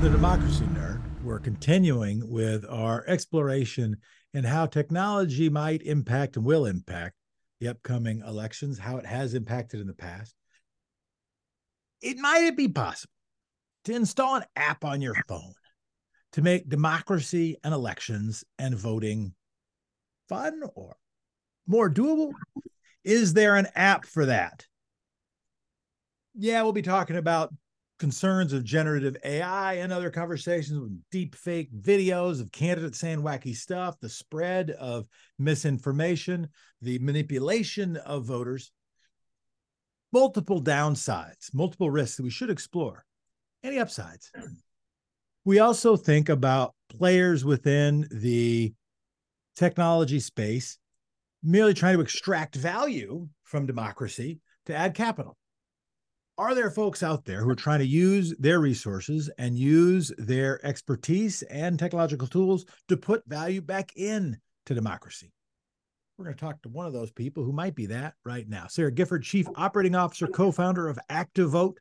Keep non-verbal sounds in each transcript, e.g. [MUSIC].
the Democracy Nerd. We're continuing with our exploration in how technology might impact and will impact the upcoming elections, how it has impacted in the past. It might be possible to install an app on your phone to make democracy and elections and voting fun or more doable? Is there an app for that? Yeah, we'll be talking about concerns of generative AI and other conversations with deep fake videos of candidates saying wacky stuff, the spread of misinformation, the manipulation of voters, multiple downsides, multiple risks that we should explore. Any upsides? [CLEARS THROAT] We also think about players within the technology space merely trying to extract value from democracy to add capital are there folks out there who are trying to use their resources and use their expertise and technological tools to put value back in to democracy? We're going to talk to one of those people who might be that right now. Sara Gifford, Chief Operating Officer, co-founder of ActiVote.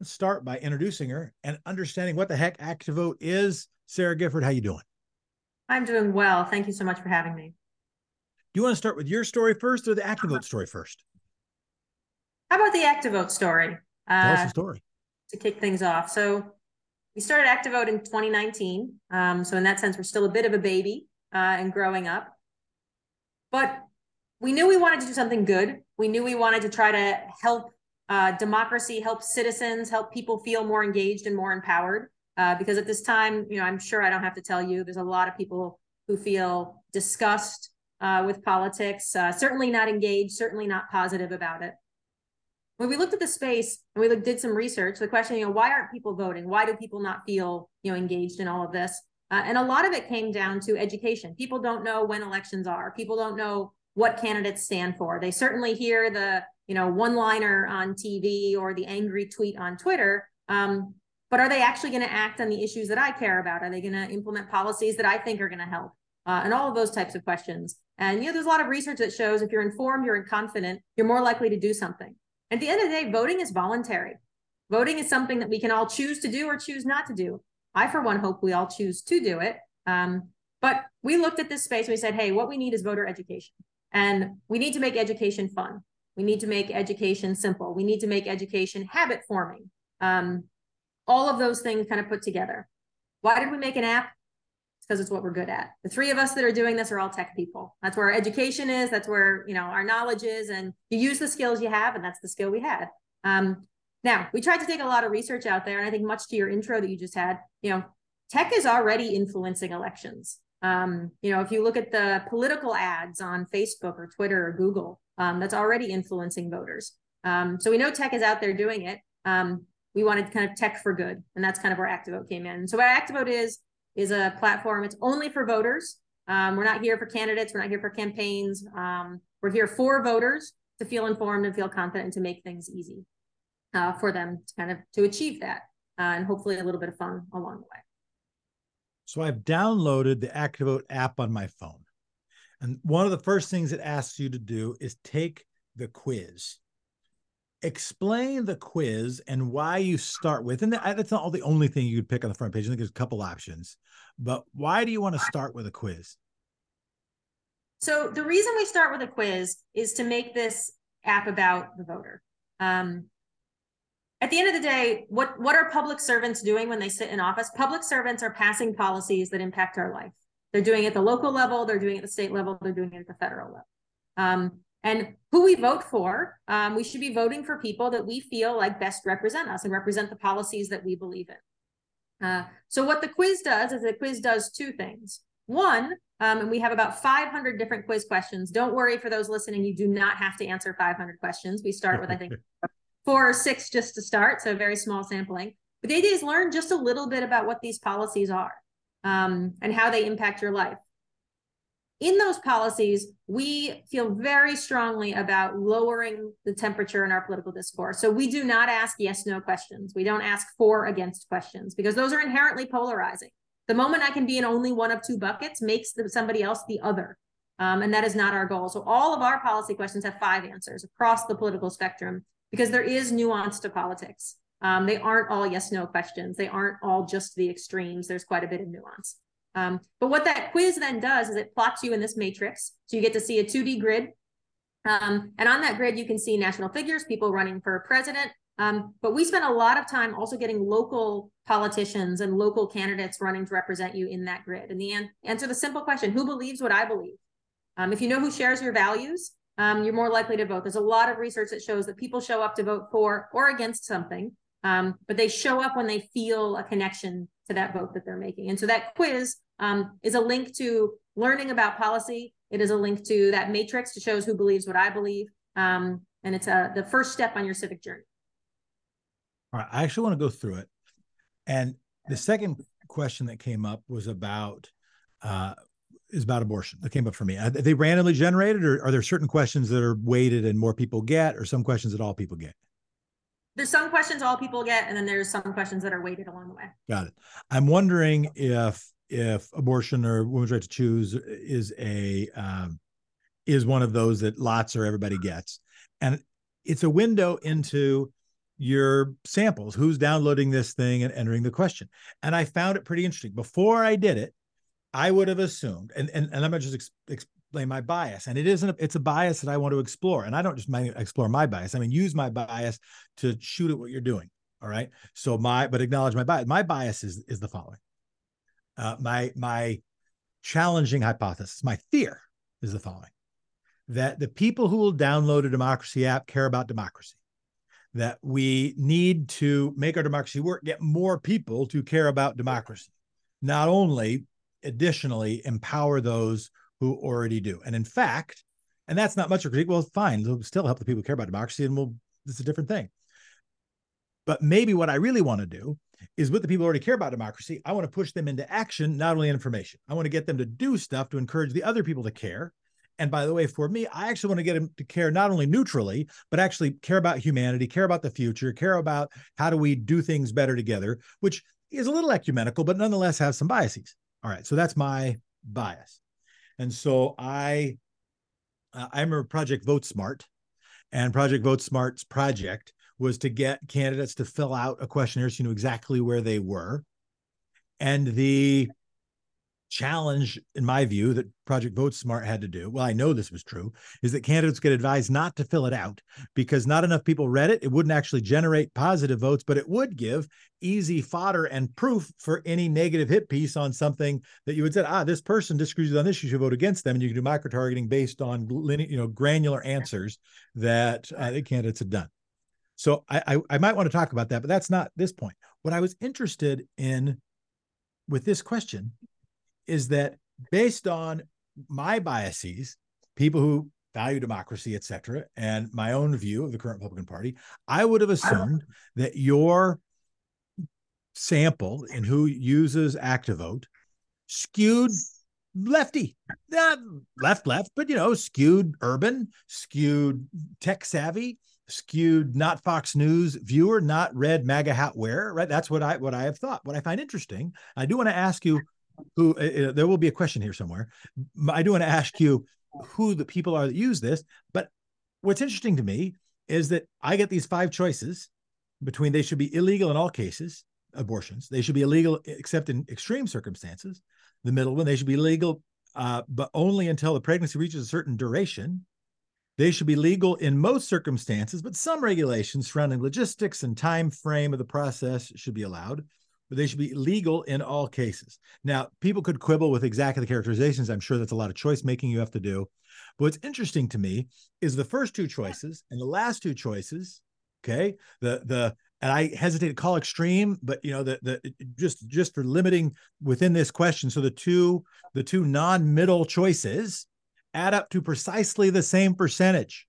Let's start by introducing her and understanding what the heck ActiVote is. Sara Gifford, how you doing? I'm doing well. Thank you so much for having me. Do you want to start with your story first or the ActiVote uh-huh. story first? How about the ActiVote story? Uh, Tell us the story. To kick things off. So we started ActiVote in 2019. Um, so in that sense, we're still a bit of a baby uh, and growing up. But we knew we wanted to do something good. We knew we wanted to try to help uh, democracy, help citizens, help people feel more engaged and more empowered. Uh, because at this time, you know, I'm sure I don't have to tell you, there's a lot of people who feel disgust uh, with politics, uh, certainly not engaged, certainly not positive about it when we looked at the space and we did some research, the question, you know, why aren't people voting? Why do people not feel, you know, engaged in all of this? Uh, and a lot of it came down to education. People don't know when elections are. People don't know what candidates stand for. They certainly hear the, you know, one-liner on TV or the angry tweet on Twitter. Um, but are they actually going to act on the issues that I care about? Are they going to implement policies that I think are going to help? Uh, and all of those types of questions. And you know, there's a lot of research that shows if you're informed, you're confident, you're more likely to do something. At the end of the day, voting is voluntary. Voting is something that we can all choose to do or choose not to do. I, for one, hope we all choose to do it. Um, but we looked at this space and we said, hey, what we need is voter education. And we need to make education fun. We need to make education simple. We need to make education habit forming. Um, all of those things kind of put together. Why did we make an app? Because it's what we're good at. The three of us that are doing this are all tech people. That's where our education is. That's where you know our knowledge is, and you use the skills you have, and that's the skill we had. Um, now we tried to take a lot of research out there, and I think much to your intro that you just had, you know, tech is already influencing elections. Um, you know, if you look at the political ads on Facebook or Twitter or Google, um, that's already influencing voters. Um, so we know tech is out there doing it. Um, we wanted kind of tech for good, and that's kind of where ActiVote came in. So what ActiVote is is a platform. It's only for voters. Um, we're not here for candidates. We're not here for campaigns. Um, we're here for voters to feel informed and feel confident and to make things easy uh, for them to kind of to achieve that uh, and hopefully a little bit of fun along the way. So I've downloaded the ActiVote app on my phone. And one of the first things it asks you to do is take the quiz explain the quiz and why you start with and that's not all the only thing you could pick on the front page i think there's a couple options but why do you want to start with a quiz? So the reason we start with a quiz is to make this app about the voter. Um, at the end of the day what what are public servants doing when they sit in office? Public servants are passing policies that impact our life. They're doing it at the local level they're doing it at the state level they're doing it at the federal level. Um, and who we vote for, um, we should be voting for people that we feel like best represent us and represent the policies that we believe in. Uh, so what the quiz does is the quiz does two things. One, um, and we have about 500 different quiz questions. Don't worry for those listening, you do not have to answer 500 questions. We start with, I think, [LAUGHS] four or six just to start, so very small sampling. But the idea is learn just a little bit about what these policies are um, and how they impact your life in those policies, we feel very strongly about lowering the temperature in our political discourse. So we do not ask yes, no questions. We don't ask for against questions because those are inherently polarizing. The moment I can be in only one of two buckets makes the, somebody else the other. Um, and that is not our goal. So all of our policy questions have five answers across the political spectrum because there is nuance to politics. Um, they aren't all yes no questions. They aren't all just the extremes. There's quite a bit of nuance. Um, but what that quiz then does is it plots you in this matrix. So you get to see a 2D grid. Um, and on that grid, you can see national figures, people running for president. Um, but we spent a lot of time also getting local politicians and local candidates running to represent you in that grid. And the an- answer the simple question, who believes what I believe? Um, if you know who shares your values, um, you're more likely to vote. There's a lot of research that shows that people show up to vote for or against something, um, but they show up when they feel a connection to that vote that they're making. And so that quiz um, is a link to learning about policy. It is a link to that matrix to shows who believes what I believe. Um, and it's a, the first step on your civic journey. All right. I actually want to go through it. And the second question that came up was about uh, is about abortion that came up for me. Are they randomly generated, or are there certain questions that are weighted and more people get, or some questions that all people get? There's some questions all people get, and then there's some questions that are weighted along the way. Got it. I'm wondering if if abortion or women's right to choose is a um, is one of those that lots or everybody gets, and it's a window into your samples who's downloading this thing and entering the question and i found it pretty interesting before i did it I would have assumed, and and, and I'm just ex- explain my bias, and it isn't. It's a bias that I want to explore, and I don't just explore my bias. I mean, use my bias to shoot at what you're doing. All right. So my, but acknowledge my bias. My bias is is the following. Uh, my my challenging hypothesis, my fear is the following: that the people who will download a democracy app care about democracy. That we need to make our democracy work, get more people to care about democracy not only additionally empower those who already do. And in fact, and that's not much of a critique. Well, fine, we'll still help the people who care about democracy, and we'll it's a different thing. But maybe what I really want to do is with the people who already care about democracy, I want to push them into action, not only information. I want to get them to do stuff to encourage the other people to care. And by the way, for me, I actually want to get them to care not only neutrally, but actually care about humanity, care about the future, care about how do we do things better together, which is a little ecumenical, but nonetheless has some biases. All right, so that's my bias. And so I uh, I remember Project Vote Smart, and Project Vote Smart's project was to get candidates to fill out a questionnaire so you knew exactly where they were. And the challenge, in my view, that Project Vote Smart had to do, well, I know this was true, is that candidates get advised not to fill it out because not enough people read it. It wouldn't actually generate positive votes, but it would give easy fodder and proof for any negative hit piece on something that you would say, ah, this person disagrees on this, you should vote against them. And you can do micro targeting based on you know granular answers that uh, the candidates had done. So I, I I might want to talk about that, but that's not this point. What I was interested in with this question is that based on my biases, people who value democracy, et cetera, and my own view of the current Republican Party, I would have assumed that your sample in who uses ActiVote skewed lefty, not left, left, but you know, skewed urban, skewed tech savvy, skewed not Fox News viewer, not red MAGA hat wearer, right? That's what I what I have thought. What I find interesting, I do want to ask you who uh, there will be a question here somewhere. I do want to ask you who the people are that use this. But what's interesting to me is that I get these five choices between they should be illegal in all cases, abortions. They should be illegal except in extreme circumstances. The middle one, they should be legal, uh, but only until the pregnancy reaches a certain duration. They should be legal in most circumstances, but some regulations surrounding logistics and time frame of the process should be allowed but they should be legal in all cases. Now, people could quibble with exactly the characterizations. I'm sure that's a lot of choice making you have to do. But what's interesting to me is the first two choices and the last two choices. Okay, the the and I hesitate to call extreme, but you know the the just just for limiting within this question. So the two the two non-middle choices add up to precisely the same percentage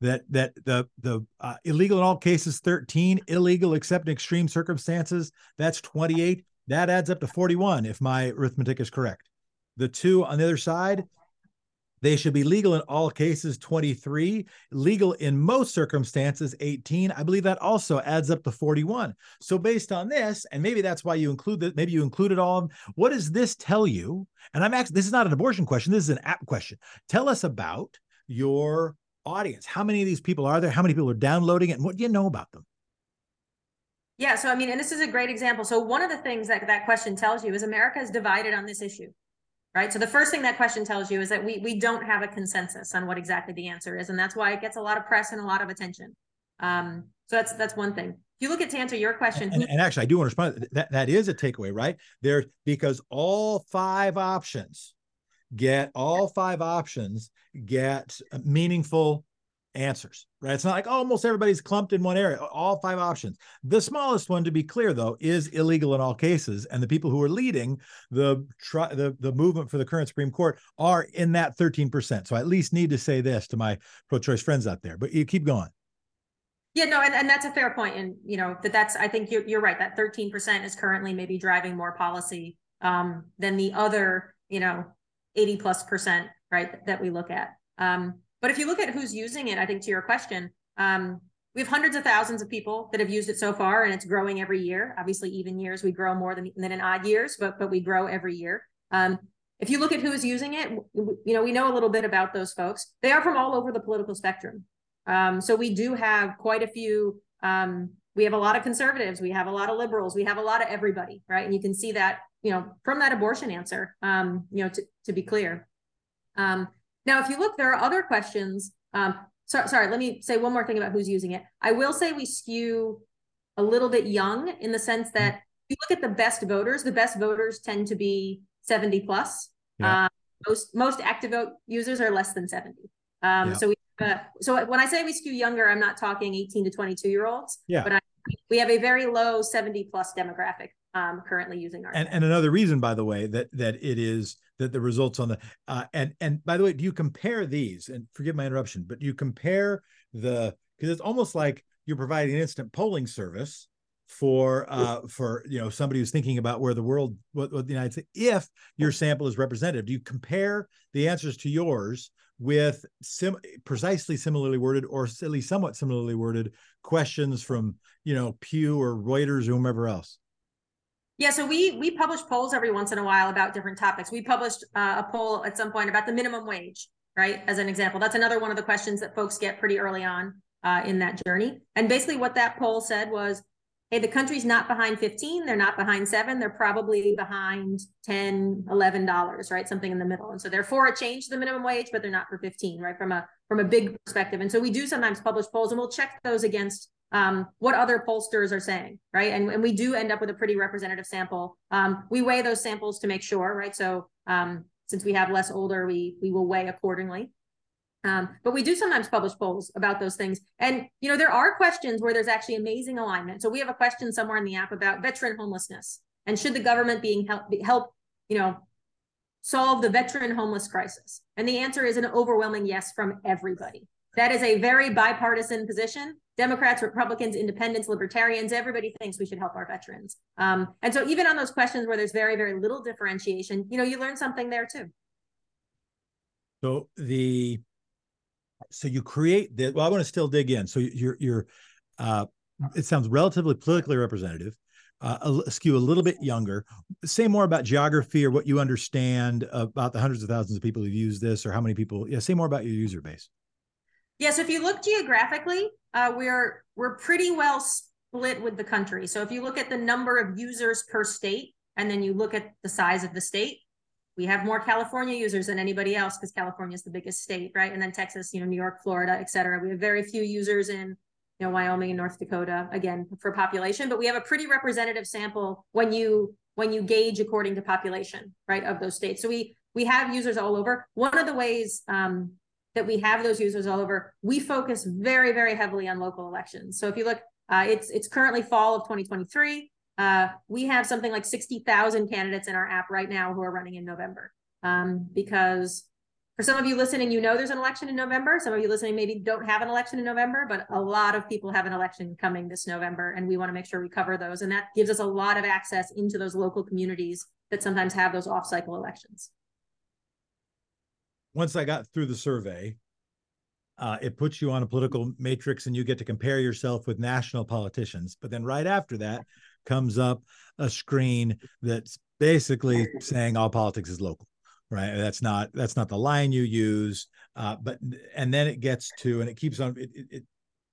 that that the the uh, illegal in all cases 13 illegal except in extreme circumstances that's 28 that adds up to 41 if my arithmetic is correct. The two on the other side they should be legal in all cases 23 legal in most circumstances 18 i believe that also adds up to 41 so based on this and maybe that's why you include that maybe you included all what does this tell you? And i'm actually this is not an abortion question this is an app question. Tell us about your audience? How many of these people are there? How many people are downloading it? And what do you know about them? Yeah, so I mean, and this is a great example. So one of the things that that question tells you is America is divided on this issue, right? So the first thing that question tells you is that we we don't have a consensus on what exactly the answer is, and that's why it gets a lot of press and a lot of attention. Um, so that's that's one thing. If you look at to answer your question, and, and actually, I do want to respond. That that is a takeaway, right? There, because all five options get all five options get meaningful answers, right? It's not like oh, almost everybody's clumped in one area, all five options. The smallest one, to be clear, though, is illegal in all cases. And the people who are leading the, tri- the, the movement for the current Supreme Court are in that 13%. So I at least need to say this to my pro choice friends out there, but you keep going. Yeah, no, and, and that's a fair point. And, you know, that that's, I think you're, you're right. That 13% is currently maybe driving more policy um, than the other, you know, 80 plus percent, right, that we look at. Um, but if you look at who's using it, I think to your question, um, we have hundreds of thousands of people that have used it so far, and it's growing every year. Obviously, even years we grow more than, than in odd years, but but we grow every year. Um, if you look at who's using it, you know we know a little bit about those folks. They are from all over the political spectrum. Um, so we do have quite a few. Um, we have a lot of conservatives. We have a lot of liberals. We have a lot of everybody, right? And you can see that, you know, from that abortion answer. Um, you know, to to be clear. Um, now, if you look, there are other questions. Um, so, sorry, let me say one more thing about who's using it. I will say we skew a little bit young in the sense that if you look at the best voters, the best voters tend to be 70 plus. Yeah. Um, most most ActiVote users are less than 70. Um, yeah. So we uh, so when I say we skew younger, I'm not talking 18 to 22 year olds. Yeah. But I, we have a very low 70 plus demographic um, currently using our. And, and another reason, by the way, that that it is that the results on the uh, and and by the way, do you compare these? And forgive my interruption, but do you compare the because it's almost like you're providing an instant polling service for uh for you know somebody who's thinking about where the world what, what the united states if your sample is representative do you compare the answers to yours with sim- precisely similarly worded or at least somewhat similarly worded questions from you know pew or reuters or whomever else yeah, so we we publish polls every once in a while about different topics. We published uh, a poll at some point about the minimum wage, right? As an example, that's another one of the questions that folks get pretty early on uh, in that journey. And basically, what that poll said was, "Hey, the country's not behind 15. They're not behind seven. They're probably behind 10, 11 dollars, right? Something in the middle. And so they're for a change to the minimum wage, but they're not for 15, right? From a from a big perspective. And so we do sometimes publish polls, and we'll check those against um, what other pollsters are saying, right? And, and we do end up with a pretty representative sample. Um, we weigh those samples to make sure, right? So um, since we have less older, we we will weigh accordingly. Um, but we do sometimes publish polls about those things. And, you know, there are questions where there's actually amazing alignment. So we have a question somewhere in the app about veteran homelessness and should the government being help, help, you know, solve the veteran homeless crisis? And the answer is an overwhelming yes from everybody. That is a very bipartisan position. Democrats, Republicans, independents, libertarians, everybody thinks we should help our veterans. Um, and so even on those questions where there's very, very little differentiation, you know, you learn something there too. So the so you create this. well, I want to still dig in. So you're you're uh it sounds relatively politically representative, uh, skew a little bit younger. Say more about geography or what you understand about the hundreds of thousands of people who use this, or how many people. Yeah, say more about your user base. Yeah, so if you look geographically, uh, we're we're pretty well split with the country. So if you look at the number of users per state, and then you look at the size of the state, we have more California users than anybody else because California is the biggest state, right? And then Texas, you know, New York, Florida, et cetera. We have very few users in you know Wyoming and North Dakota again for population, but we have a pretty representative sample when you when you gauge according to population, right, of those states. So we we have users all over. One of the ways um, that we have those users all over, we focus very, very heavily on local elections. So if you look, uh, it's it's currently fall of 2023. Uh, we have something like 60,000 candidates in our app right now who are running in November. Um, because for some of you listening, you know there's an election in November. Some of you listening maybe don't have an election in November, but a lot of people have an election coming this November, and we want to make sure we cover those. And that gives us a lot of access into those local communities that sometimes have those off-cycle elections once I got through the survey, uh, it puts you on a political matrix and you get to compare yourself with national politicians. But then right after that comes up a screen that's basically saying all politics is local right? That's not that's not the line you use uh, but and then it gets to and it keeps on it, it,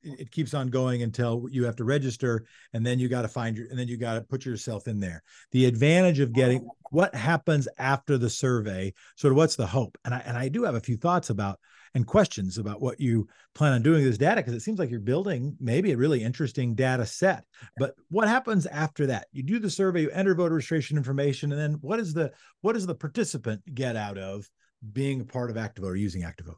it keeps on going until you have to register and then you got to find your and then you got to put yourself in there. The advantage of getting what happens after the survey sort of what's the hope? And i and i do have a few thoughts about and questions about what you plan on doing with this data because it seems like you're building maybe a really interesting data set. But what happens after that? You do the survey you enter voter registration information and then what is the what does the participant get out of being a part of activote or using activote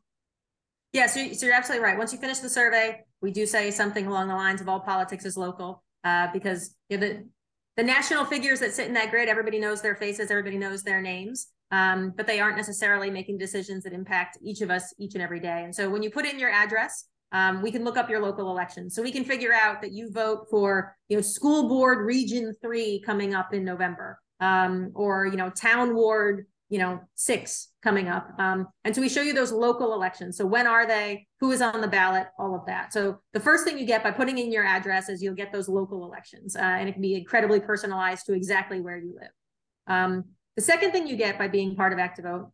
yeah, so, so you're absolutely right. Once you finish the survey, we do say something along the lines of all politics is local, uh, because you know, the the national figures that sit in that grid, everybody knows their faces, everybody knows their names, um, but they aren't necessarily making decisions that impact each of us each and every day. And so when you put in your address, um, we can look up your local election. So we can figure out that you vote for, you know, school board region three coming up in November, um, or you know, town ward you know, six coming up. Um, and so we show you those local elections. So when are they? Who is on the ballot? All of that. So the first thing you get by putting in your address is you'll get those local elections, uh, and it can be incredibly personalized to exactly where you live. Um, the second thing you get by being part of ActiVote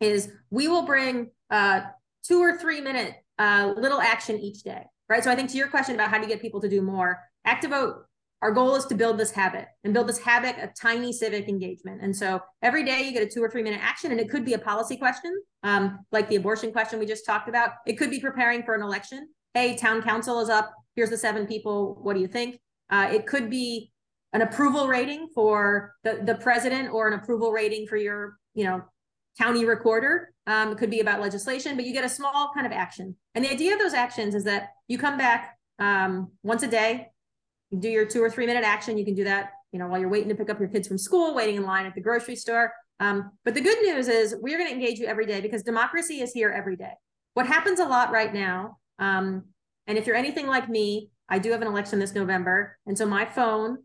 is we will bring uh, two or three minute uh, little action each day, right? So I think to your question about how do you get people to do more, ActiVote our goal is to build this habit and build this habit of tiny civic engagement. And so every day you get a two or three minute action, and it could be a policy question, um, like the abortion question we just talked about. It could be preparing for an election. Hey, town council is up. Here's the seven people. What do you think? Uh, it could be an approval rating for the, the president or an approval rating for your, you know, county recorder. Um, it could be about legislation, but you get a small kind of action. And the idea of those actions is that you come back um, once a day do your two or three minute action. You can do that, you know, while you're waiting to pick up your kids from school, waiting in line at the grocery store. Um, but the good news is we're going to engage you every day because democracy is here every day. What happens a lot right now, um, and if you're anything like me, I do have an election this November. And so my phone,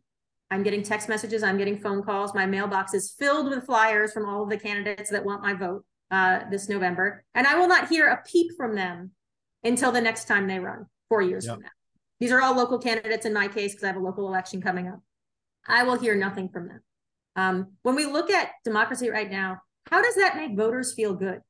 I'm getting text messages, I'm getting phone calls. My mailbox is filled with flyers from all of the candidates that want my vote uh, this November. And I will not hear a peep from them until the next time they run, four years yep. from now. These are all local candidates in my case because I have a local election coming up. I will hear nothing from them. Um, when we look at democracy right now, how does that make voters feel good?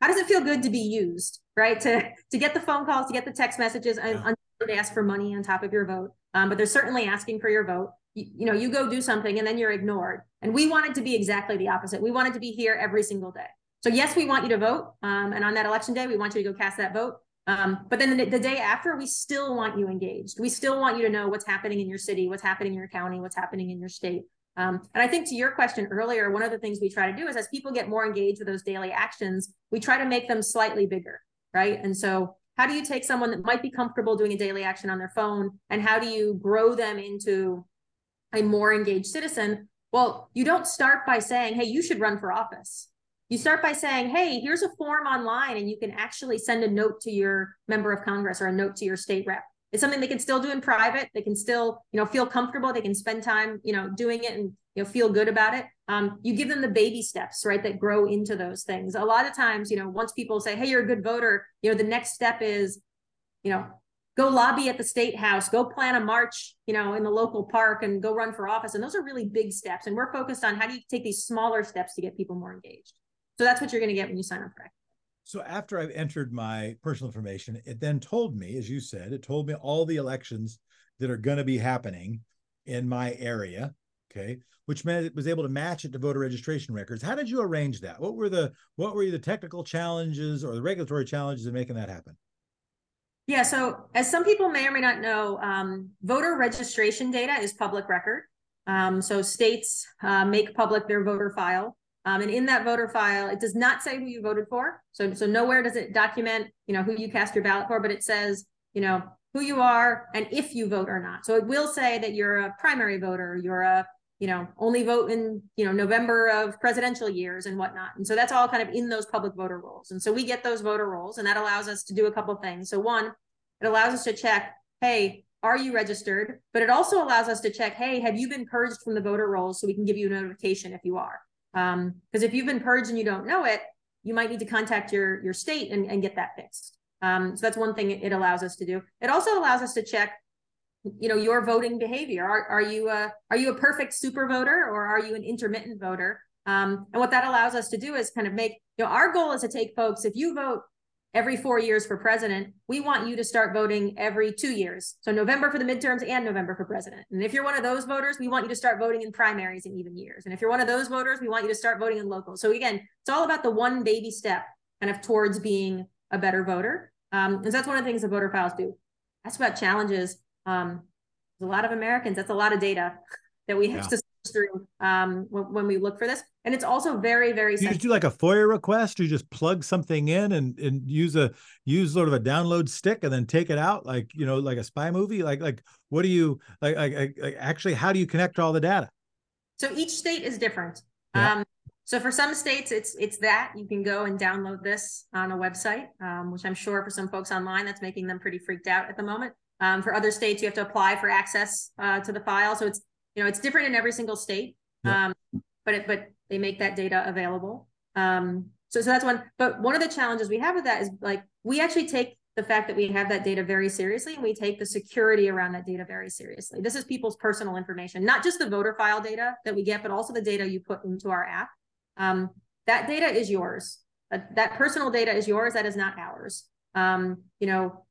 How does it feel good to be used, right? To to get the phone calls, to get the text messages, and yeah. ask for money on top of your vote. Um, but they're certainly asking for your vote. You, you know, you go do something and then you're ignored. And we want it to be exactly the opposite. We want it to be here every single day. So yes, we want you to vote. Um, and on that election day, we want you to go cast that vote. Um, but then the, the, day after, we still want you engaged. We still want you to know what's happening in your city, what's happening in your county, what's happening in your state. Um, and I think to your question earlier, one of the things we try to do is as people get more engaged with those daily actions, we try to make them slightly bigger, right? And so how do you take someone that might be comfortable doing a daily action on their phone and how do you grow them into a more engaged citizen? Well, you don't start by saying, hey, you should run for office you start by saying, hey, here's a form online, and you can actually send a note to your member of Congress or a note to your state rep. It's something they can still do in private. They can still, you know, feel comfortable. They can spend time, you know, doing it and you know feel good about it. Um, you give them the baby steps, right, that grow into those things. A lot of times, you know, once people say, "Hey, you're a good voter," you know, the next step is, you know, go lobby at the state house, go plan a march, you know, in the local park, and go run for office. And those are really big steps. And we're focused on how do you take these smaller steps to get people more engaged. So that's what you're going to get when you sign up for it. So after I've entered my personal information, it then told me, as you said, it told me all the elections that are going to be happening in my area. Okay. Which meant it was able to match it to voter registration records. How did you arrange that? What were the what were the technical challenges or the regulatory challenges in making that happen? Yeah, so as some people may or may not know, um, voter registration data is public record. Um, so states uh, make public their voter file. Um, and in that voter file, it does not say who you voted for. So, so nowhere does it document, you know, who you cast your ballot for, but it says, you know, who you are and if you vote or not. So it will say that you're a primary voter, you're a, you know, only vote in, you know, November of presidential years and whatnot. And so that's all kind of in those public voter rolls. And so we get those voter rolls and that allows us to do a couple things. So one, it allows us to check, hey, are you registered? But it also allows us to check, hey, have you been purged from the voter rolls so we can give you a notification if you are. Because um, if you've been purged and you don't know it, you might need to contact your, your state and, and get that fixed. Um, so that's one thing it allows us to do. It also allows us to check, you know, your voting behavior. Are, are you a, are you a perfect super voter or are you an intermittent voter? Um, and what that allows us to do is kind of make, you know, our goal is to take folks, if you vote every four years for president. We want you to start voting every two years. So November for the midterms and November for president. And if you're one of those voters, we want you to start voting in primaries in even years. And if you're one of those voters, we want you to start voting in local. So again, it's all about the one baby step kind of towards being a better voter. Um, and that's one of the things the voter files do. That's about challenges. Um, there's a lot of Americans. That's a lot of data that we have yeah. to through um, when, when, we look for this. And it's also very, very. You just do like a FOIA request. You just plug something in and and use a use sort of a download stick and then take it out, like you know, like a spy movie. Like like what do you like? like, like actually, how do you connect all the data? So each state is different. Yeah. Um, so for some states, it's it's that you can go and download this on a website, um, which I'm sure for some folks online that's making them pretty freaked out at the moment. Um, for other states, you have to apply for access uh, to the file. So it's you know, it's different in every single state. Yeah. Um, but it, but they make that data available. Um, so so that's one. But one of the challenges we have with that is like we actually take the fact that we have that data very seriously and we take the security around that data very seriously. This is people's personal information, not just the voter file data that we get, but also the data you put into our app. Um, that data is yours. That, that personal data is yours. That is not ours. Um, you know,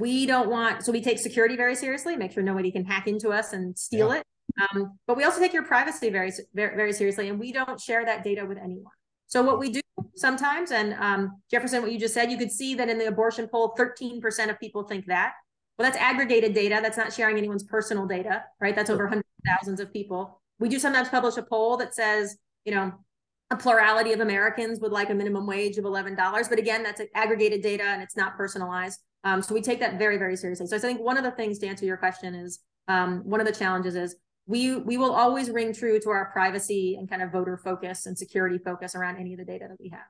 we don't want, so we take security very seriously, make sure nobody can hack into us and steal yeah. it. Um, but we also take your privacy very, very, very seriously, and we don't share that data with anyone. So what we do sometimes, and um, Jefferson, what you just said, you could see that in the abortion poll, 13% of people think that. Well, that's aggregated data. That's not sharing anyone's personal data, right? That's over hundreds of thousands of people. We do sometimes publish a poll that says, you know, a plurality of Americans would like a minimum wage of $11. But again, that's aggregated data and it's not personalized. Um, so we take that very, very seriously. So I think one of the things to answer your question is um, one of the challenges is we we will always ring true to our privacy and kind of voter focus and security focus around any of the data that we have.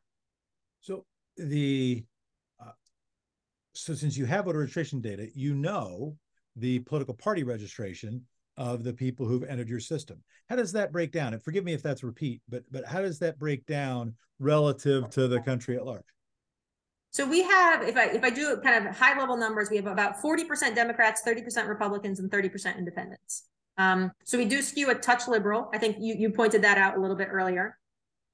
So the uh, so since you have voter registration data, you know the political party registration of the people who've entered your system. How does that break down? And forgive me if that's repeat, but but how does that break down relative to the country at large? So we have, if I if I do kind of high level numbers, we have about 40% Democrats, 30% Republicans, and 30% independents. Um, so we do skew a touch liberal. I think you you pointed that out a little bit earlier.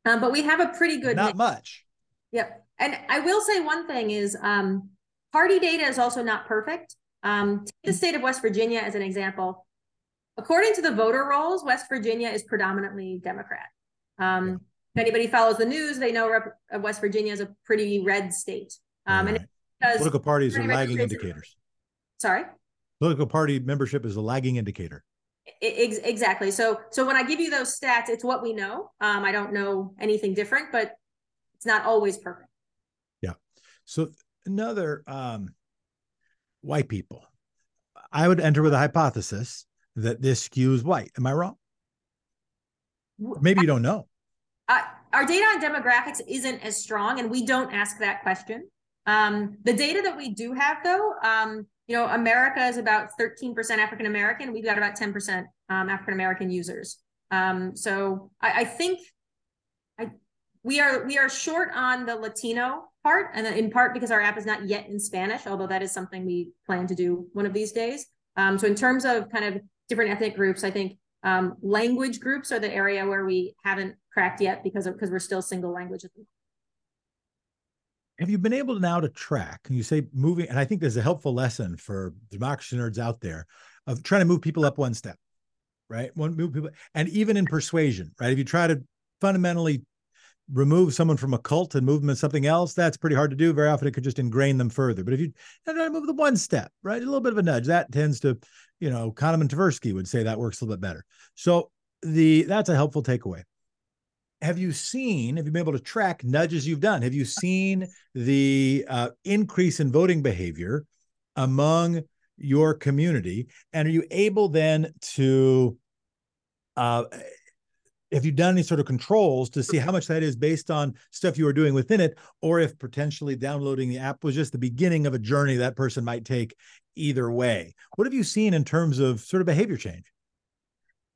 Um, but we have a pretty good not mix. much. Yep. And I will say one thing is um, party data is also not perfect. Um, take the state of West Virginia as an example. According to the voter rolls, West Virginia is predominantly Democrat. Um, yeah if anybody follows the news, they know Rep- uh, West Virginia is a pretty red state. Um, right. and because political parties are lagging indicators. Sorry. Political party membership is a lagging indicator. Ex- exactly. So, so when I give you those stats, it's what we know. Um, I don't know anything different, but it's not always perfect. Yeah. So another um, white people. I would enter with a hypothesis that this skews white. Am I wrong? Maybe you don't know uh, our data on demographics isn't as strong, and we don't ask that question. Um, the data that we do have, though, um, you know, America is about 13% African American. We've got about 10% um, African American users. Um, so I, I think I, we are we are short on the Latino part, and in part because our app is not yet in Spanish, although that is something we plan to do one of these days. Um, so in terms of kind of different ethnic groups, I think um, language groups are the area where we haven't cracked yet because because we're still single language. Have you been able now to track? You say moving, and I think there's a helpful lesson for democracy nerds out there of trying to move people up one step, right? One move people, and even in persuasion, right? If you try to fundamentally remove someone from a cult and move them in something else, that's pretty hard to do. Very often it could just ingrain them further. But if you try to move them one step, right, a little bit of a nudge, that tends to, you know, Kahneman Tversky would say that works a little bit better. So the that's a helpful takeaway have you seen, have you been able to track nudges you've done? Have you seen the uh, increase in voting behavior among your community? And are you able then to, uh, have you done any sort of controls to see how much that is based on stuff you are doing within it, or if potentially downloading the app was just the beginning of a journey that person might take either way? What have you seen in terms of sort of behavior change?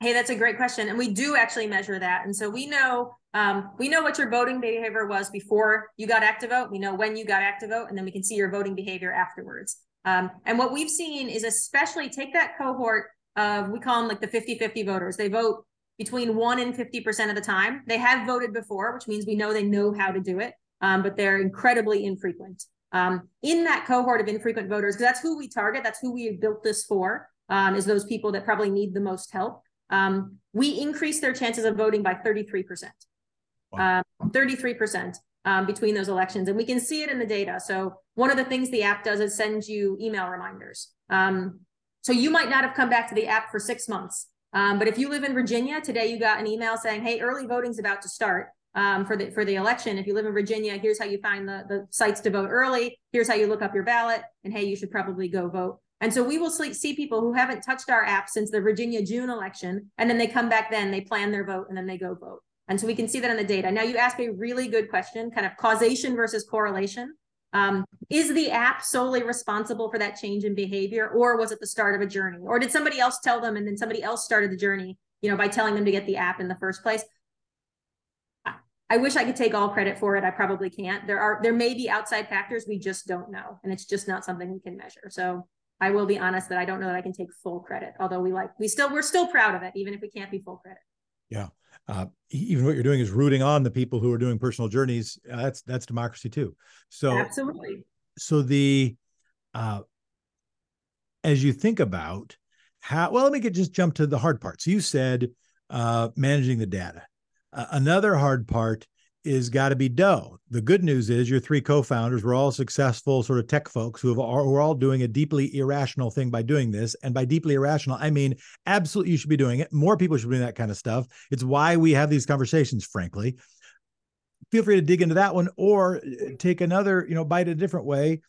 Hey, that's a great question, and we do actually measure that. And so we know um, we know what your voting behavior was before you got ActiVote. We know when you got ActiVote, and then we can see your voting behavior afterwards. Um, and what we've seen is especially take that cohort of we call them like the 50-50 voters. They vote between one and 50% of the time. They have voted before, which means we know they know how to do it. um, but they're incredibly infrequent. Um, in that cohort of infrequent voters, because that's who we target, that's who we built this for, um, is those people that probably need the most help. Um, we increase their chances of voting by 33%. Wow. 33% um, um, between those elections. And we can see it in the data. So one of the things the app does is send you email reminders. Um, so you might not have come back to the app for six months. Um, but if you live in Virginia, today you got an email saying, hey, early voting's about to start um, for the for the election. If you live in Virginia, here's how you find the, the sites to vote early. Here's how you look up your ballot. And hey, you should probably go vote. And so we will see people who haven't touched our app since the Virginia June election, and then they come back then, they plan their vote, and then they go vote. And so we can see that in the data. Now you ask a really good question, kind of causation versus correlation. Um, is the app solely responsible for that change in behavior, or was it the start of a journey? Or did somebody else tell them and then somebody else started the journey, you know, by telling them to get the app in the first place? I wish I could take all credit for it. I probably can't. There are there may be outside factors we just don't know, and it's just not something we can measure. So I will be honest that I don't know that I can take full credit. Although we like we still we're still proud of it, even if we can't be full credit. Yeah. Uh, even what you're doing is rooting on the people who are doing personal journeys. Uh, that's that's democracy too. So absolutely. So the uh, as you think about how well, let me get just jump to the hard parts. You said uh, managing the data. Uh, another hard part is got to be dough. The good news is your three co-founders were all successful sort of tech folks who have who are all doing a deeply irrational thing by doing this. And by deeply irrational, I mean absolutely you should be doing it. More people should be doing that kind of stuff. It's why we have these conversations, frankly. Feel free to dig into that one or uh, take another, you know, bite a different way.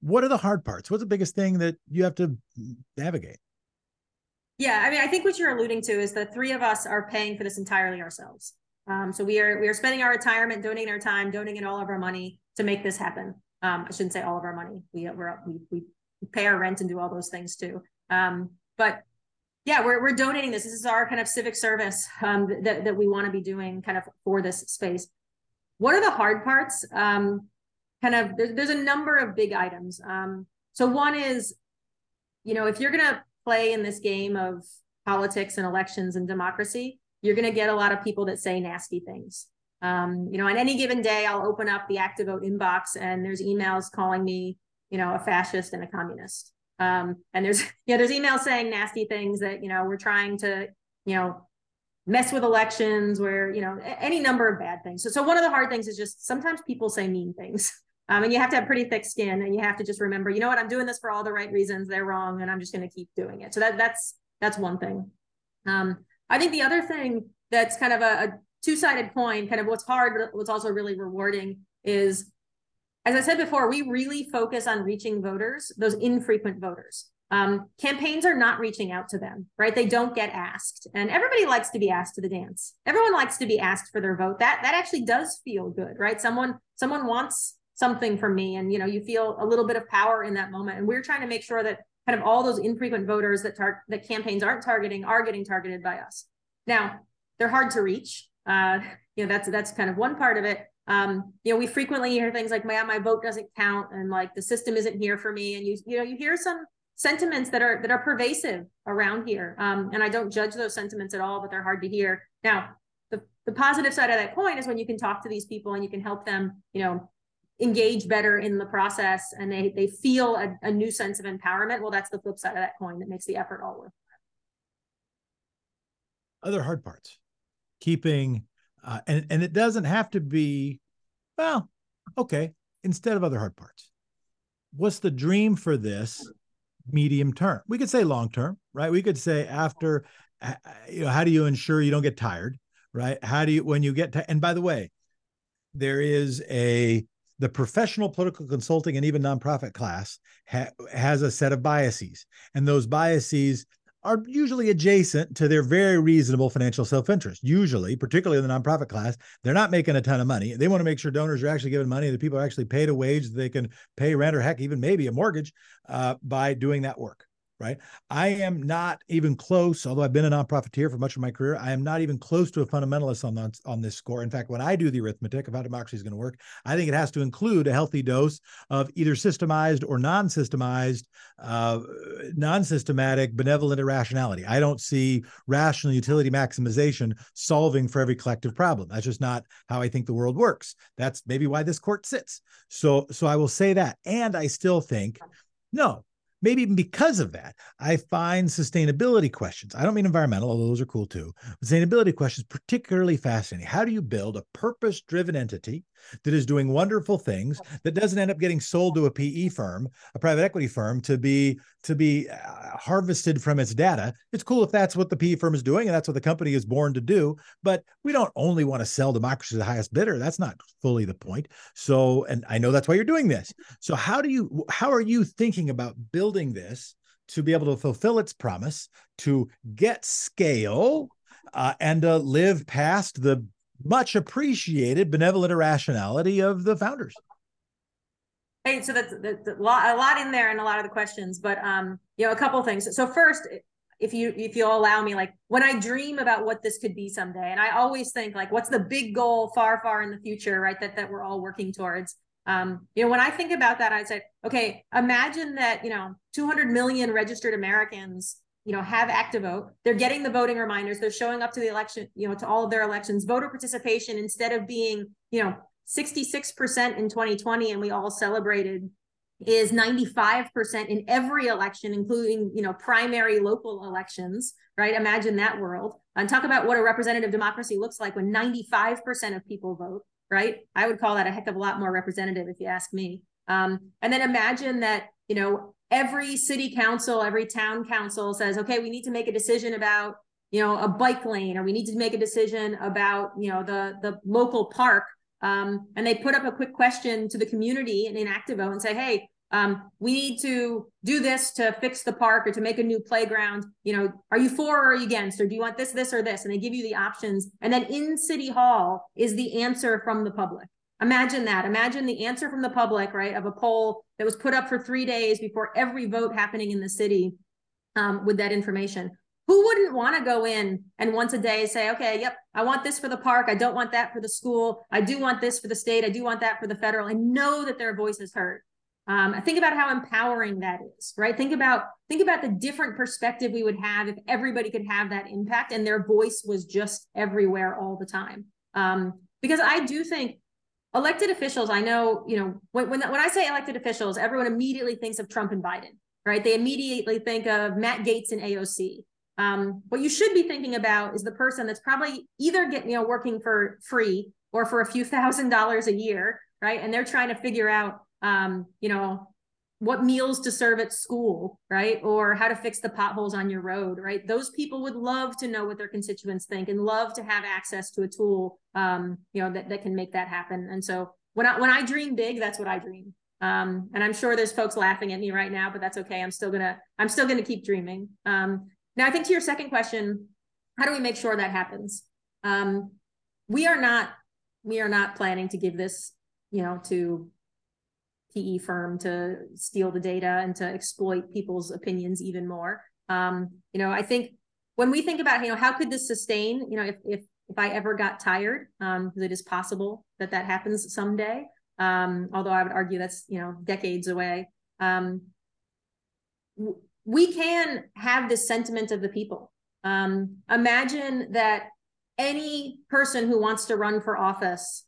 What are the hard parts? What's the biggest thing that you have to navigate? Yeah, I mean, I think what you're alluding to is the three of us are paying for this entirely ourselves. Um, so we are we are spending our retirement, donating our time, donating all of our money to make this happen. Um, I shouldn't say all of our money. We we we pay our rent and do all those things too. Um, but yeah, we're we're donating this. This is our kind of civic service um, that that we want to be doing kind of for this space. What are the hard parts? Um, kind of there's there's a number of big items. Um, so one is, you know, if you're gonna play in this game of politics and elections and democracy, you're going to get a lot of people that say nasty things. Um, you know, on any given day, I'll open up the ActiVote inbox and there's emails calling me, you know, a fascist and a communist. Um, and there's, [LAUGHS] yeah, there's emails saying nasty things that, you know, we're trying to, you know, mess with elections where, you know, any number of bad things. So, so one of the hard things is just sometimes people say mean things. [LAUGHS] Um, and you have to have pretty thick skin and you have to just remember, you know what, I'm doing this for all the right reasons. They're wrong. And I'm just going to keep doing it. So that that's, that's one thing. Um, I think the other thing that's kind of a, a two-sided coin, kind of what's hard, but what's also really rewarding is, as I said before, we really focus on reaching voters, those infrequent voters. Um, campaigns are not reaching out to them, right? They don't get asked, and everybody likes to be asked to the dance. Everyone likes to be asked for their vote. That that actually does feel good, right? Someone someone wants something from me, and you know you feel a little bit of power in that moment. And we're trying to make sure that kind of all those infrequent voters that tar- that campaigns aren't targeting are getting targeted by us. Now, they're hard to reach. Uh, you know, that's that's kind of one part of it. Um, you know, we frequently hear things like, "My my vote doesn't count," and like the system isn't here for me. And you you know, you hear some sentiments that are that are pervasive around here. Um, and I don't judge those sentiments at all, but they're hard to hear. Now, the the positive side of that coin is when you can talk to these people and you can help them, you know, engage better in the process and they they feel a, a new sense of empowerment well that's the flip side of that coin that makes the effort all worth other hard parts. Keeping uh, and and it doesn't have to be well okay instead of other hard parts. What's the dream for this medium term? We could say long term right? We could say after uh, you know how do you ensure you don't get tired right? How do you when you get to and by the way there is a the professional political consulting and even nonprofit class ha- has a set of biases. And those biases are usually adjacent to their very reasonable financial self-interest. Usually particularly in the nonprofit class they're not making a ton of money. They want to make sure donors are actually giving money that people are actually paid a wage that they can pay rent or heck even maybe a mortgage uh, by doing that work right? I am not even close, although I've been a nonprofiteer for much of my career, I am not even close to a fundamentalist on, on, on this score. In fact, when I do the arithmetic of how democracy is going to work, I think it has to include a healthy dose of either systemized or non-systemized, uh, non-systematic benevolent irrationality. I don't see rational utility maximization solving for every collective problem. That's just not how I think the world works. That's maybe why this court sits. So, so I will say that. And I still think, no, maybe even because of that, I find sustainability questions. I don't mean environmental, although those are cool too. Sustainability questions particularly fascinating. How do you build a purpose-driven entity that is doing wonderful things that doesn't end up getting sold to a PE firm, a private equity firm, to be to be uh, harvested from its data. It's cool if that's what the PE firm is doing and that's what the company is born to do. But we don't only want to sell democracy to the highest bidder. That's not fully the point. So, and I know that's why you're doing this. So, how do you how are you thinking about building this? To be able to fulfill its promise, to get scale, uh, and uh, live past the much appreciated benevolent irrationality of the founders. Hey, so that's, that's a lot, a lot in there and a lot of the questions, but um, you know, a couple things. So first, if you if you'll allow me, like when I dream about what this could be someday, and I always think like, what's the big goal far, far in the future, right? That that we're all working towards. Um, you know, when I think about that, I said, okay, imagine that you know, 200 million registered Americans you know, have ActiVote They're getting the voting reminders. They're showing up to the election, you know, to all of their elections. Voter participation, instead of being, you know, 66% in 2020, and we all celebrated, is 95% in every election, including, you know, primary local elections, right? Imagine that world. And talk about what a representative democracy looks like when 95% of people vote, right? I would call that a heck of a lot more representative if you ask me. Um, and then imagine that, you know, every city council, every town council says, okay, we need to make a decision about, you know, a bike lane, or we need to make a decision about, you know, the the local park. Um, and they put up a quick question to the community in, in ActiVote and say, hey, um, we need to do this to fix the park or to make a new playground. You know, are you for or are you against, or do you want this, this, or this? And they give you the options. And then in City Hall is the answer from the public. Imagine that. Imagine the answer from the public, right, of a poll that was put up for three days before every vote happening in the city um, with that information. Who wouldn't want to go in and once a day say, okay, yep, I want this for the park. I don't want that for the school. I do want this for the state. I do want that for the federal. I know that their voice is heard. Um, think about how empowering that is, right? Think about think about the different perspective we would have if everybody could have that impact and their voice was just everywhere all the time. Um, because I do think elected officials, I know, you know, when, when, when I say elected officials, everyone immediately thinks of Trump and Biden, right? They immediately think of Matt Gaetz and AOC. Um, what you should be thinking about is the person that's probably either getting, you know, working for free or for a few thousand dollars a year, right? And they're trying to figure out, um, you know, what meals to serve at school, right? Or how to fix the potholes on your road, right? Those people would love to know what their constituents think and love to have access to a tool, um, you know, that, that can make that happen. And so when I, when I dream big, that's what I dream. Um, and I'm sure there's folks laughing at me right now, but that's okay. I'm still gonna, I'm still gonna keep dreaming. Um, now I think to your second question, how do we make sure that happens? Um, we are not, we are not planning to give this, you know, to PE firm to steal the data and to exploit people's opinions even more. Um, you know, I think when we think about, you know, how could this sustain, you know, if if if I ever got tired, um, it is possible that that happens someday. Um, although I would argue that's, you know, decades away. Um, we can have this sentiment of the people. Um, imagine that any person who wants to run for office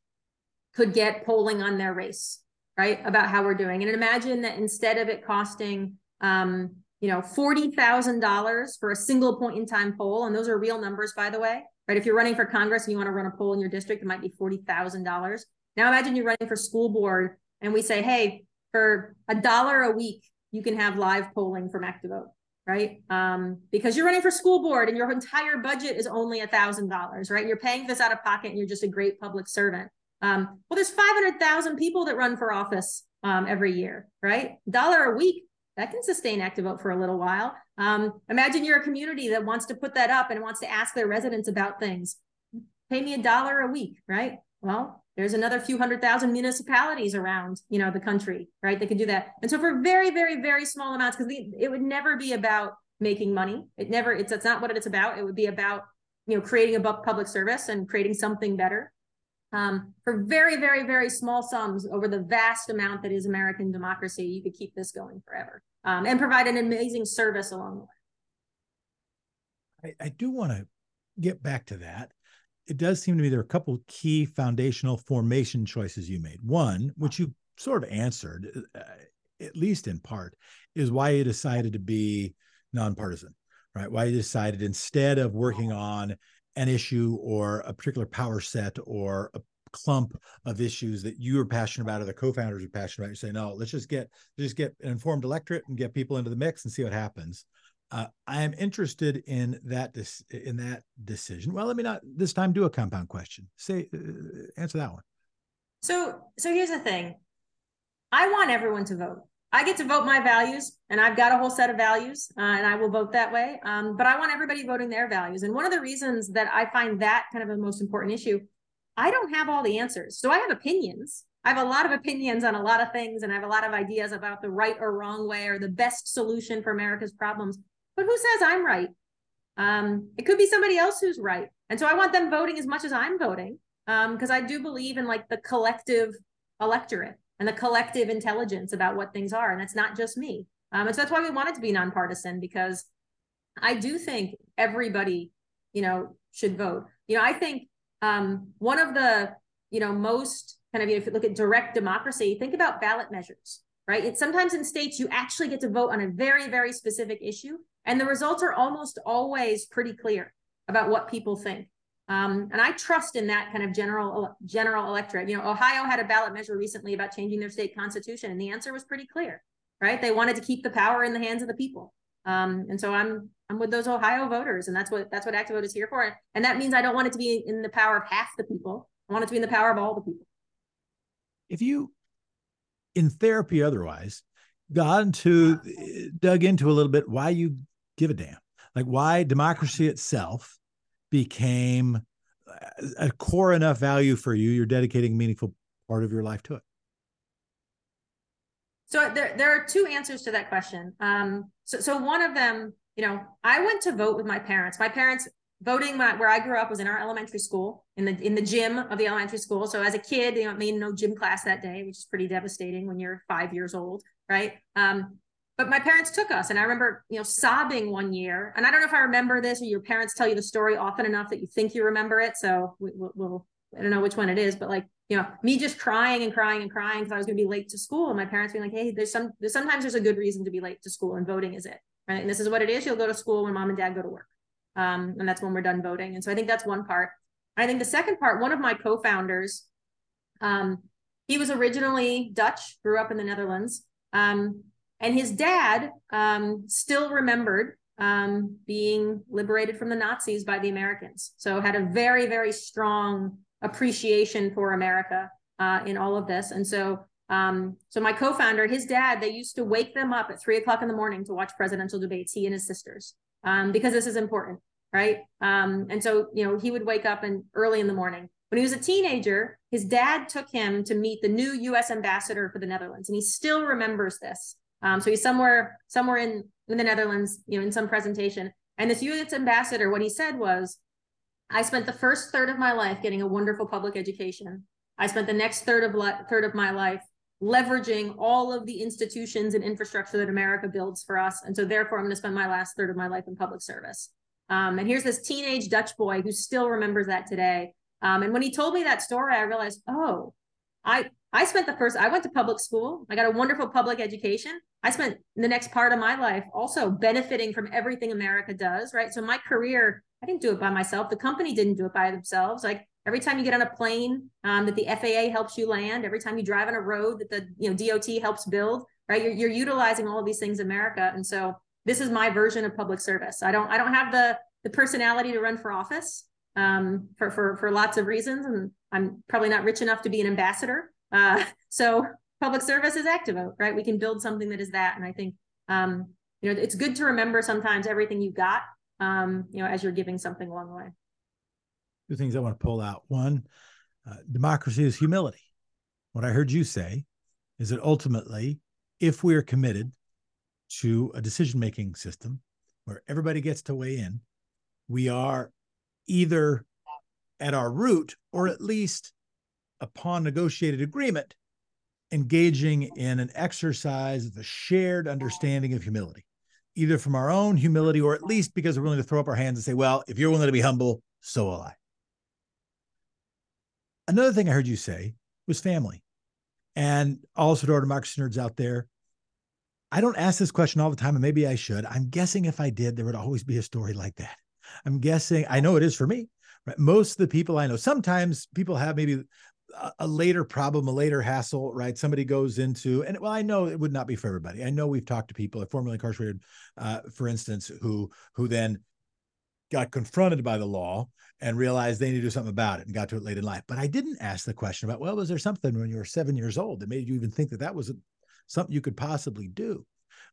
could get polling on their race right? About how we're doing. And imagine that instead of it costing, um, you know, $40,000 for a single point in time poll, and those are real numbers, by the way, right? If you're running for Congress and you want to run a poll in your district, it might be $40,000. Now imagine you're running for school board and we say, hey, for a dollar a week, you can have live polling from ActiVote, right? Um, because you're running for school board and your entire budget is only a thousand dollars, right? You're paying this out of pocket and you're just a great public servant. Um, well, there's 500,000 people that run for office um, every year, right? Dollar a week, that can sustain ActiVote for a little while. Um, imagine you're a community that wants to put that up and wants to ask their residents about things. Pay me a dollar a week, right? Well, there's another few hundred thousand municipalities around, you know, the country, right? They could do that. And so for very, very, very small amounts, because it would never be about making money. It never, it's, that's not what it's about. It would be about, you know, creating a public service and creating something better. Um, for very, very, very small sums over the vast amount that is American democracy, you could keep this going forever um, and provide an amazing service along the way. I, I do want to get back to that. It does seem to me there are a couple key foundational formation choices you made. One, which you sort of answered, uh, at least in part, is why you decided to be nonpartisan, right? Why you decided instead of working on an issue or a particular power set or a clump of issues that you are passionate about or the co-founders are passionate about you say no let's just get just get an informed electorate and get people into the mix and see what happens. Uh, i am interested in that in that decision. Well let me not this time do a compound question. Say uh, answer that one. So so here's the thing. I want everyone to vote I get to vote my values, and I've got a whole set of values, uh, and I will vote that way. Um, but I want everybody voting their values. And one of the reasons that I find that kind of the most important issue, I don't have all the answers. So I have opinions. I have a lot of opinions on a lot of things, and I have a lot of ideas about the right or wrong way or the best solution for America's problems. But who says I'm right? Um, it could be somebody else who's right. And so I want them voting as much as I'm voting because um, I do believe in like the collective electorate and the collective intelligence about what things are. And it's not just me. Um, and so that's why we want it to be nonpartisan because I do think everybody, you know, should vote. You know, I think um, one of the, you know, most kind of, you know, if you look at direct democracy, think about ballot measures, right? It's sometimes in states you actually get to vote on a very, very specific issue. And the results are almost always pretty clear about what people think. Um, and I trust in that kind of general general electorate. You know, Ohio had a ballot measure recently about changing their state constitution, and the answer was pretty clear, right? They wanted to keep the power in the hands of the people. Um, and so I'm I'm with those Ohio voters, and that's what that's what ActiVote is here for. And that means I don't want it to be in the power of half the people. I want it to be in the power of all the people. If you, in therapy, otherwise, got into dug into a little bit why you give a damn, like why democracy itself became a core enough value for you, you're dedicating a meaningful part of your life to it? So there, there are two answers to that question. Um, so, so one of them, you know, I went to vote with my parents. My parents voting my, where I grew up was in our elementary school in the in the gym of the elementary school. So as a kid, you know, I made no gym class that day, which is pretty devastating when you're five years old, right? Um, but my parents took us and i remember you know sobbing one year and i don't know if i remember this or your parents tell you the story often enough that you think you remember it so we, will we'll, i don't know which one it is but like you know me just crying and crying and crying because i was going to be late to school and my parents being like hey there's some there's sometimes there's a good reason to be late to school and voting is it right? And this is what it is you'll go to school when mom and dad go to work um, and that's when we're done voting and so i think that's one part. I think the second part one of my co-founders um, he was originally dutch grew up in the netherlands um, and his dad um, still remembered um, being liberated from the Nazis by the Americans. So had a very, very strong appreciation for America uh, in all of this. And so, um, so my co-founder, his dad, they used to wake them up at three o'clock in the morning to watch presidential debates. He and his sisters, um, because this is important, right? Um, and so, you know, he would wake up and early in the morning. When he was a teenager, his dad took him to meet the new U.S. ambassador for the Netherlands, and he still remembers this. Um, so he's somewhere somewhere in, in the Netherlands, you know, in some presentation. And this U.S. ambassador, what he said was, I spent the first third of my life getting a wonderful public education. I spent the next third of third of my life leveraging all of the institutions and infrastructure that America builds for us. And so therefore, I'm going to spend my last third of my life in public service. Um, and here's this teenage Dutch boy who still remembers that today. Um, and when he told me that story, I realized, oh, I I spent the first, I went to public school. I got a wonderful public education. I spent the next part of my life also benefiting from everything America does, right? So my career, I didn't do it by myself. The company didn't do it by themselves. Like every time you get on a plane um, that the FAA helps you land, every time you drive on a road that the you know DOT helps build, right? You're, you're utilizing all of these things America. And so this is my version of public service. I don't I don't have the the personality to run for office um, for, for, for lots of reasons. And I'm probably not rich enough to be an ambassador. Uh, [LAUGHS] so public service is ActiVote, right? We can build something that is that. And I think, um, you know, it's good to remember sometimes everything you got, um, you know, as you're giving something along the way. Two things I want to pull out. One, Uh, democracy is humility. What I heard you say is that ultimately, if we are committed to a decision making system where everybody gets to weigh in, we are either at our root or at least upon negotiated agreement engaging in an exercise of the shared understanding of humility, either from our own humility or at least because we're willing to throw up our hands and say, well, if you're willing to be humble, so will I. Another thing I heard you say was family. And also to our democracy nerds out there, I don't ask this question all the time, and maybe I should. I'm guessing if I did, there would always be a story like that. I'm guessing, I know it is for me. Right? Most of the people I know, sometimes people have maybe a later problem, a later hassle, right? Somebody goes into, and well, I know it would not be for everybody. I know we've talked to people, formerly incarcerated, uh, for instance, who who then got confronted by the law and realized they need to do something about it and got to it late in life. But I didn't ask the question about, well, was there something when you were seven years old that made you even think that that was something you could possibly do?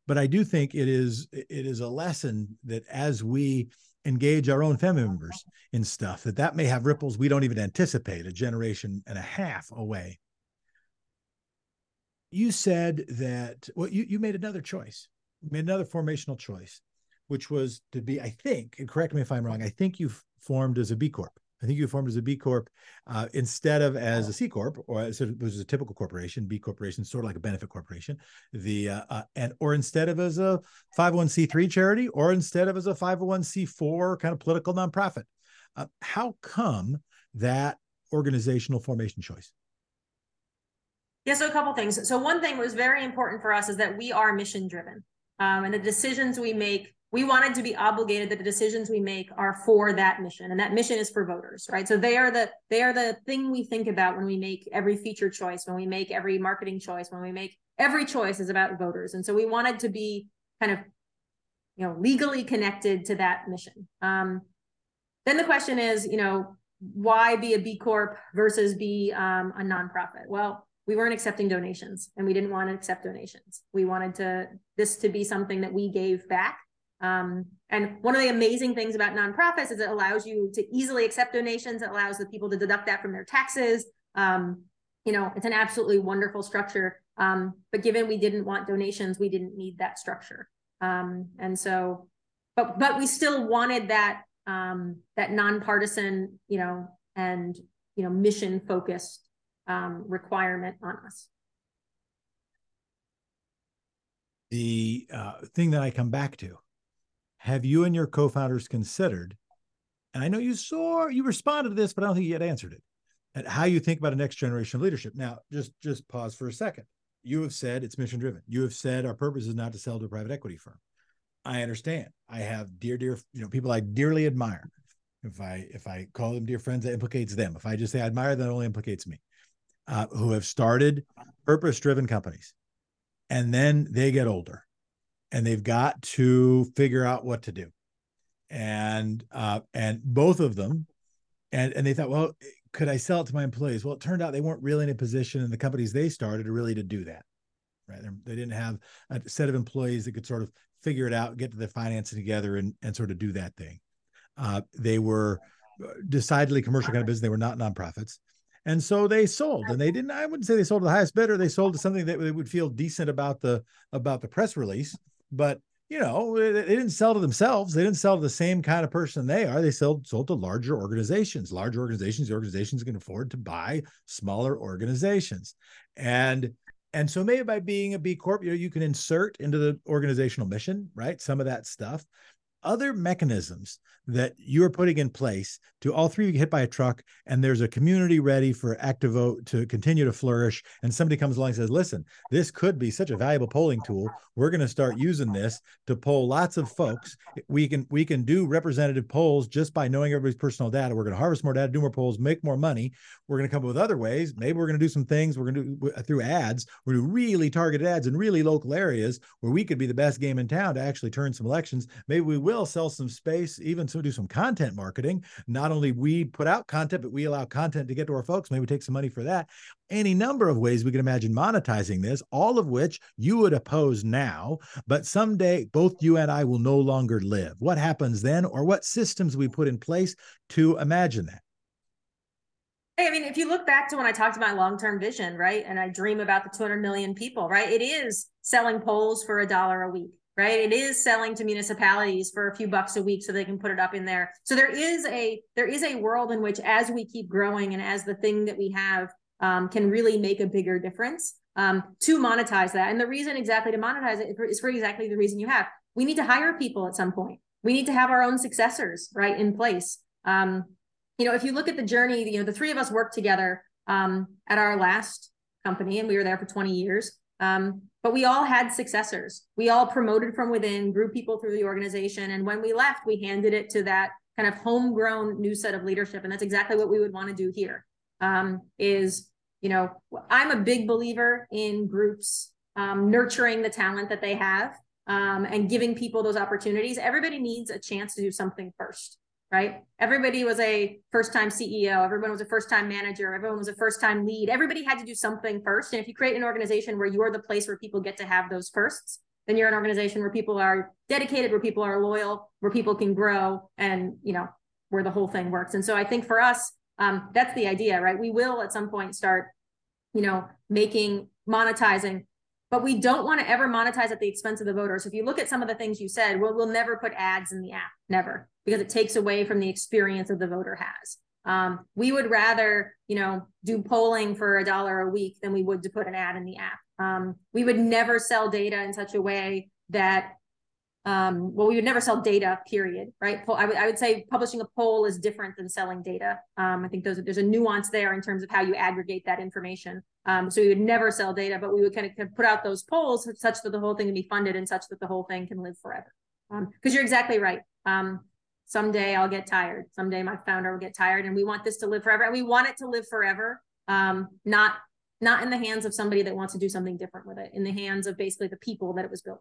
But I do think it is it is a lesson that as we engage our own family uh-huh. members in stuff that that may have ripples we don't even anticipate a generation and a half away. You said that well you, you made another choice. You made another formational choice which was to be i think and correct me if i'm wrong i think you formed as a b corp I think you formed as a B Corp uh, instead of as a C Corp, or as it was a typical corporation, B Corporation, sort of like a benefit corporation, the uh, uh, and or instead of as a 501c3 charity, or instead of as a 501c4 kind of political nonprofit. Uh, how come that organizational formation choice? Yeah, so a couple things. So one thing was very important for us is that we are mission driven, um, and the decisions we make we wanted to be obligated that the decisions we make are for that mission and that mission is for voters right? So they are the they are the thing we think about when we make every feature choice when we make every marketing choice when we make every choice is about voters. And so we wanted to be kind of you know legally connected to that mission. Um, then the question is you know why be a b corp versus be um, a nonprofit? Well we weren't accepting donations and we didn't want to accept donations. We wanted to this to be something that we gave back um, and one of the amazing things about nonprofits is it allows you to easily accept donations. It allows the people to deduct that from their taxes. Um, you know, it's an absolutely wonderful structure. Um, but given we didn't want donations, we didn't need that structure. Um, and so, but but we still wanted that um, that nonpartisan, you know, and you know, mission focused um, requirement on us. The uh, thing that I come back to have you and your co-founders considered and i know you saw you responded to this but i don't think you yet answered it at how you think about a next generation of leadership? Now just just pause for a second. You have said it's mission driven you have said our purpose is not to sell to a private equity firm. I understand. I have dear dear you know people i dearly admire. If i if i call them dear friends that implicates them. If i just say i admire that only implicates me uh, who have started purpose driven companies and then they get older and they've got to figure out what to do. And uh, and both of them and and they thought well could i sell it to my employees? Well it turned out they weren't really in a position in the companies they started really to do that right? They didn't have a set of employees that could sort of figure it out get to the financing together and and sort of do that thing. Uh, they were uh, decidedly commercial kind of business. They were not nonprofits. And so they sold and they didn't i wouldn't say they sold to the highest bidder. They sold to something that they would feel decent about the about the press release but you know, they didn't sell to themselves. They didn't sell to the same kind of person they are. They sold sold to larger organizations. Larger organizations, the organizations can afford to buy smaller organizations. And and so maybe by being a B Corp, you know, you can insert into the organizational mission, right? Some of that stuff other mechanisms that you are putting in place to all three get hit by a truck and there's a community ready for ActiVote to continue to flourish and somebody comes along and says listen this could be such a valuable polling tool. We're going to start using this to poll lots of folks. We can we can do representative polls just by knowing everybody's personal data. We're going to harvest more data do more polls make more money. We're going to come up with other ways. Maybe we're going to do some things. We're going to do through ads. We're going to really targeted ads in really local areas where we could be the best game in town to actually turn some elections. Maybe we will will sell some space, even to do some content marketing. Not only we put out content, but we allow content to get to our folks. Maybe take some money for that. Any number of ways we can imagine monetizing this, all of which you would oppose now, but someday both you and I will no longer live. What happens then, or what systems we put in place to imagine that? Hey, I mean, if you look back to when I talked about long term vision, right, and I dream about the 200 million people, right, it is selling polls for a dollar a week, right? It is selling to municipalities for a few bucks a week so they can put it up in there. So there is a there is a world in which, as we keep growing and as the thing that we have um, can really make a bigger difference um, to monetize that. And the reason exactly to monetize it is for exactly the reason you have. We need to hire people at some point. We need to have our own successors, right, in place. Um, you know, if you look at the journey, you know, the three of us worked together um, at our last company, and we were there for 20 years. Um, but we all had successors. We all promoted from within, grew people through the organization, and when we left, we handed it to that kind of homegrown new set of leadership, and that's exactly what we would want to do here. Um, is you know, I'm a big believer in groups um, nurturing the talent that they have um, and giving people those opportunities. Everybody needs a chance to do something first, right? Everybody was a first time CEO, everyone was a first time manager, everyone was a first time lead. Everybody had to do something first. And if you create an organization where you're the place where people get to have those firsts, then you're an organization where people are dedicated, where people are loyal, where people can grow, and you know where the whole thing works. And so I think for us, um, that's the idea, right? We will at some point start, you know, making monetizing, but we don't want to ever monetize at the expense of the voters. If you look at some of the things you said, we'll, we'll never put ads in the app, never, because it takes away from the experience that the voter has. Um, we would rather, you know, do polling for a dollar a week than we would to put an ad in the app. Um, we would never sell data in such a way that um, well, we would never sell data, period, right? I would, I would say publishing a poll is different than selling data. Um, I think those, there's a nuance there in terms of how you aggregate that information. Um, so we would never sell data, but we would kind of, put out those polls such that the whole thing can be funded and such that the whole thing can live forever. Because um, you're exactly right. Um, someday I'll get tired. Someday my founder will get tired, and we want this to live forever. And we want it to live forever, um, not not in the hands of somebody that wants to do something different with it, in the hands of basically the people that it was built.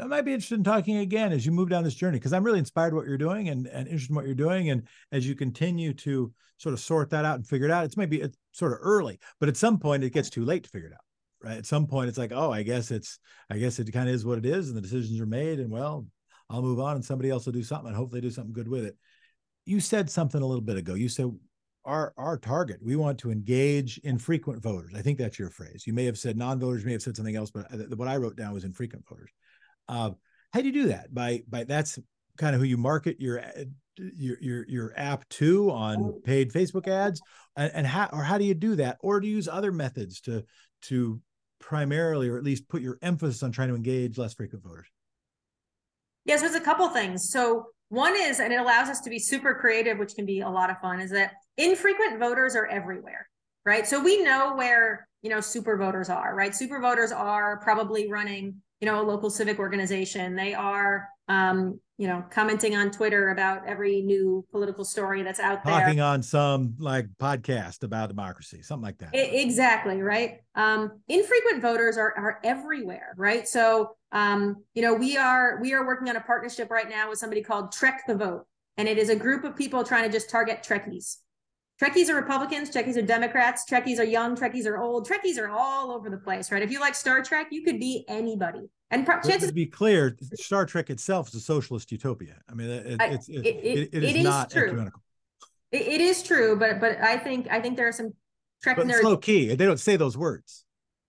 I might be interested in talking again as you move down this journey because I'm really inspired what you're doing and, and interested in what you're doing. And as you continue to sort of sort that out and figure it out, it's maybe it's sort of early, but at some point it gets too late to figure it out. Right. At some point it's like, oh, I guess it's I guess it kind of is what it is, and the decisions are made, and well, I'll move on and somebody else will do something and hopefully do something good with it. You said something a little bit ago. You said our our target we want to engage infrequent voters i think that's your phrase you may have said non-voters may have said something else but what i wrote down was infrequent voters uh, how do you do that? By by that's kind of who you market your your your your app to on paid Facebook ads, and, and how or how do you do that, or do you use other methods to to primarily or at least put your emphasis on trying to engage less frequent voters? Yeah, so there's a couple things. So one is, and it allows us to be super creative, which can be a lot of fun, is that infrequent voters are everywhere, right? So we know where you know super voters are, right? Super voters are probably running you know, a local civic organization. They are, um, you know, commenting on Twitter about every new political story that's out there. Talking on some like podcast about democracy, something like that. It, exactly, right? Um, infrequent voters are, are everywhere, right? So, um, you know, we are we are working on a partnership right now with somebody called Trek the Vote. And it is a group of people trying to just target Trekkies. Trekkies are Republicans, Trekkies are Democrats, Trekkies are young, Trekkies are old, Trekkies are all over the place, right? If you like Star Trek, you could be anybody. And pro- chances to be clear, Star Trek itself is a socialist utopia. I mean, it, it's it, it, it, is, is not true. ecumenical. it is true, but but I think I think there are some Trek but nerds. low key. They don't say those words.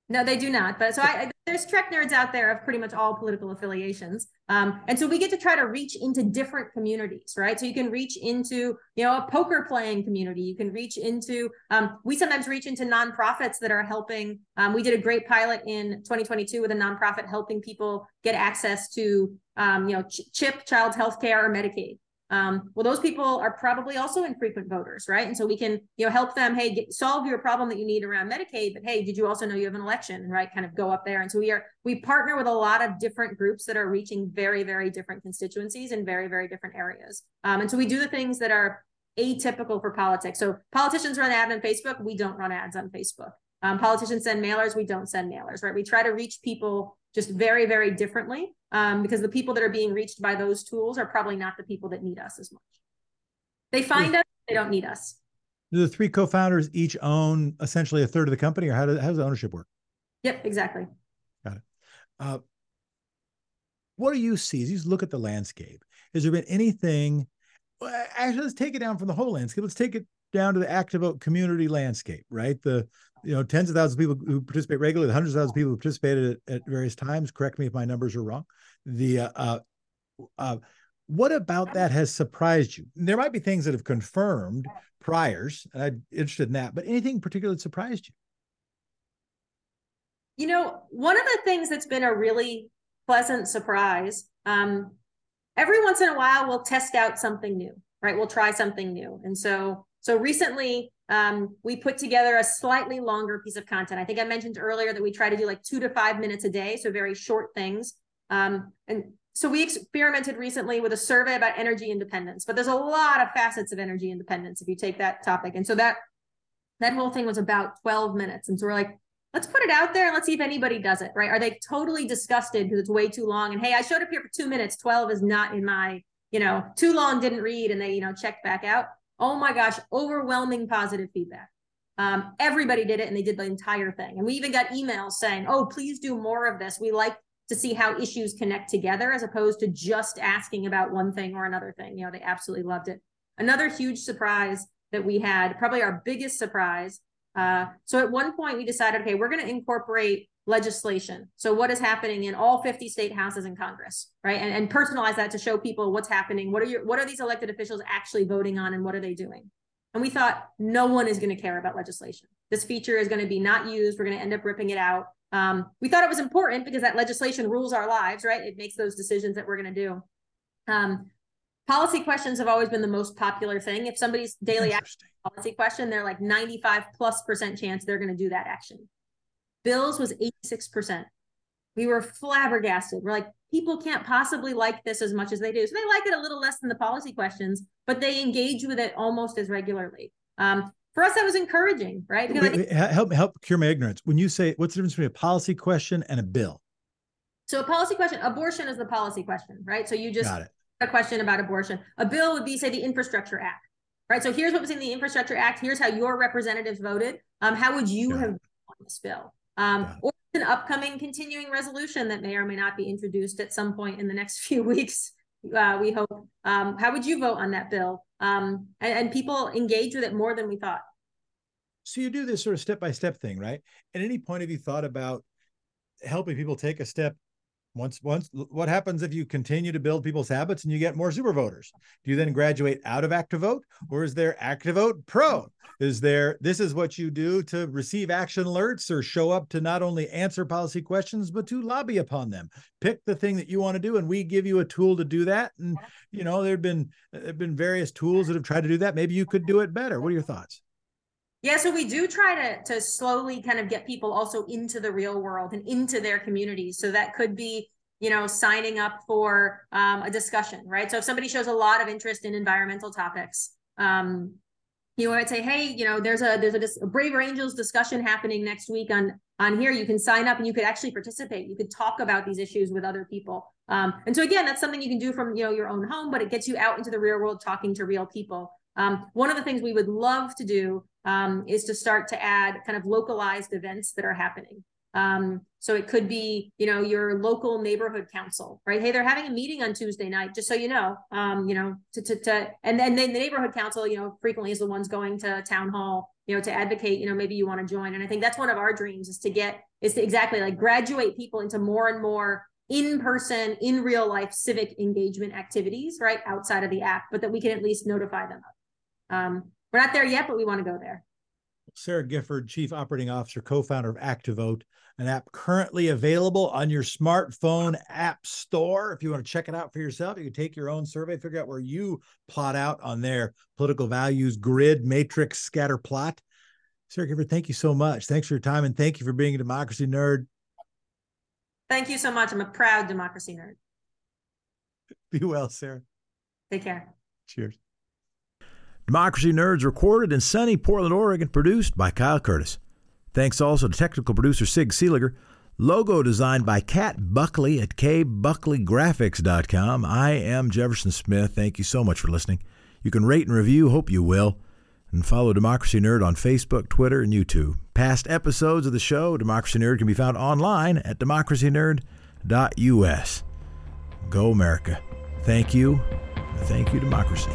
No, they do not. But so I, there's Trek nerds out there of pretty much all political affiliations. Um, and so we get to try to reach into different communities, right? So you can reach into, you know, a poker playing community. You can reach into, um, we sometimes reach into nonprofits that are helping. Um, we did a great pilot in 2022 with a nonprofit helping people get access to, um, you know, ch- CHIP, child health care, or Medicaid. Um, well, those people are probably also infrequent voters, right? And so we can, you know, help them. Hey, get, solve your problem that you need around Medicaid, but hey, did you also know you have an election, right? Kind of go up there. And so we are we partner with a lot of different groups that are reaching very, very different constituencies in very, very different areas. Um, and so we do the things that are atypical for politics. So politicians run ads on Facebook. We don't run ads on Facebook. Um, politicians send mailers. We don't send mailers, right? We try to reach people just very, very differently um, because the people that are being reached by those tools are probably not the people that need us as much. They find us, they don't need us. Do the three co-founders each own essentially a third of the company, or how does how does the ownership work? Yep, exactly. Got it. Uh, what do you see as you look at the landscape? Has there been anything? Actually, let's take it down from the whole landscape. Let's take it down to the active community landscape, right? The you know tens of thousands of people who participate regularly, hundreds of thousands of people who participated at, at various times. Correct me if my numbers are wrong. The uh, uh, uh, what about that has surprised you? There might be things that have confirmed priors, and I'm interested in that. But anything particular that surprised you? You know, one of the things that's been a really pleasant surprise. Um, every once in a while, we'll test out something new, right? We'll try something new, and so so recently, um, we put together a slightly longer piece of content. I think I mentioned earlier that we try to do like two to five minutes a day, so very short things. Um, and so we experimented recently with a survey about energy independence, but there's a lot of facets of energy independence if you take that topic. And so that that whole thing was about 12 minutes. And so we're like, let's put it out there and let's see if anybody does it, right? Are they totally disgusted because it's way too long? And hey, I showed up here for two minutes, 12 is not in my, you know, too long, didn't read, and they, you know, checked back out. Oh my gosh, overwhelming positive feedback. Um, everybody did it and they did the entire thing. And we even got emails saying, oh, please do more of this. We like to see how issues connect together as opposed to just asking about one thing or another thing. You know, they absolutely loved it. Another huge surprise that we had, probably our biggest surprise. Uh, so at one point we decided, okay, we're going to incorporate legislation. So what is happening in all 50 state houses in Congress, right? And, and personalize that to show people what's happening. What are your what are these elected officials actually voting on and what are they doing? And we thought no one is going to care about legislation. This feature is going to be not used. We're going to end up ripping it out. Um, we thought it was important because that legislation rules our lives, right? It makes those decisions that we're going to do. Um, policy questions have always been the most popular thing. If somebody's daily action policy question, they're like 95 plus percent chance they're going to do that action. Bills was 86%. We were flabbergasted. We're like, people can't possibly like this as much as they do. So they like it a little less than the policy questions, but they engage with it almost as regularly. Um, for us, that was encouraging, right? Wait, wait, help help cure my ignorance. When you say what's the difference between a policy question and a bill? So a policy question, abortion is the policy question, right? So you just got it. a question about abortion. A bill would be, say, the Infrastructure Act, right? So here's what was in the Infrastructure Act. Here's how your representatives voted. Um, how would you got have on this bill? Um, or an upcoming continuing resolution that may or may not be introduced at some point in the next [LAUGHS] few weeks. Uh, we hope. Um, how would you vote on that bill? Um, and, and, people engage with it more than we thought. So you do this sort of step by step thing, right? At any point, have you thought about helping people take a step once once what happens if you continue to build people's habits and you get more super voters? Do you then graduate out of ActiVote or is there ActiVote pro is there this is what you do to receive action alerts or show up to not only answer policy questions but to lobby upon them. Pick the thing that you want to do and we give you a tool to do that and you know there've been there've been various tools that have tried to do that. Maybe you could do it better. What are your thoughts yeah, so we do try to to slowly kind of get people also into the real world and into their communities. So that could be, you know, signing up for um, a discussion, right? So if somebody shows a lot of interest in environmental topics, um, you might say, hey, you know, there's a there's a, a Braver Angels discussion happening next week on on here. You can sign up and you could actually participate. You could talk about these issues with other people. Um, and so again, that's something you can do from you know your own home, but it gets you out into the real world, talking to real people. Um, one of the things we would love to do um, is to start to add kind of localized events that are happening. Um, so it could be, you know, your local neighborhood council, right? Hey, they're having a meeting on Tuesday night, just so you know, um, you know, to, to, to, and then, then the neighborhood council, you know, frequently is the ones going to town hall, you know, to advocate, you know, maybe you want to join. And I think that's one of our dreams is to get, is to exactly like graduate people into more and more in person, in real life civic engagement activities, right? Outside of the app, but that we can at least notify them of. Um, we're not there yet, but we want to go there. Sara Gifford, Chief Operating Officer, co founder of ActiVote, an app currently available on your smartphone app store. If you want to check it out for yourself, you can take your own survey, figure out where you plot out on their political values grid, matrix, scatter plot. Sara Gifford, thank you so much. Thanks for your time and thank you for being a democracy nerd. Thank you so much. I'm a proud democracy nerd. Be well, Sara. Take care. Cheers. Democracy Nerds recorded in sunny Portland, Oregon, produced by Kyle Curtis. Thanks also to technical producer Sig Seeliger. Logo designed by Kat Buckley at kbuckleygraphics.com. I am Jefferson Smith. Thank you so much for listening. You can rate and review, hope you will, and follow Democracy Nerd on Facebook, Twitter, and YouTube. Past episodes of the show, Democracy Nerd, can be found online at democracynerd.us. Go America. Thank you. Thank you, democracy.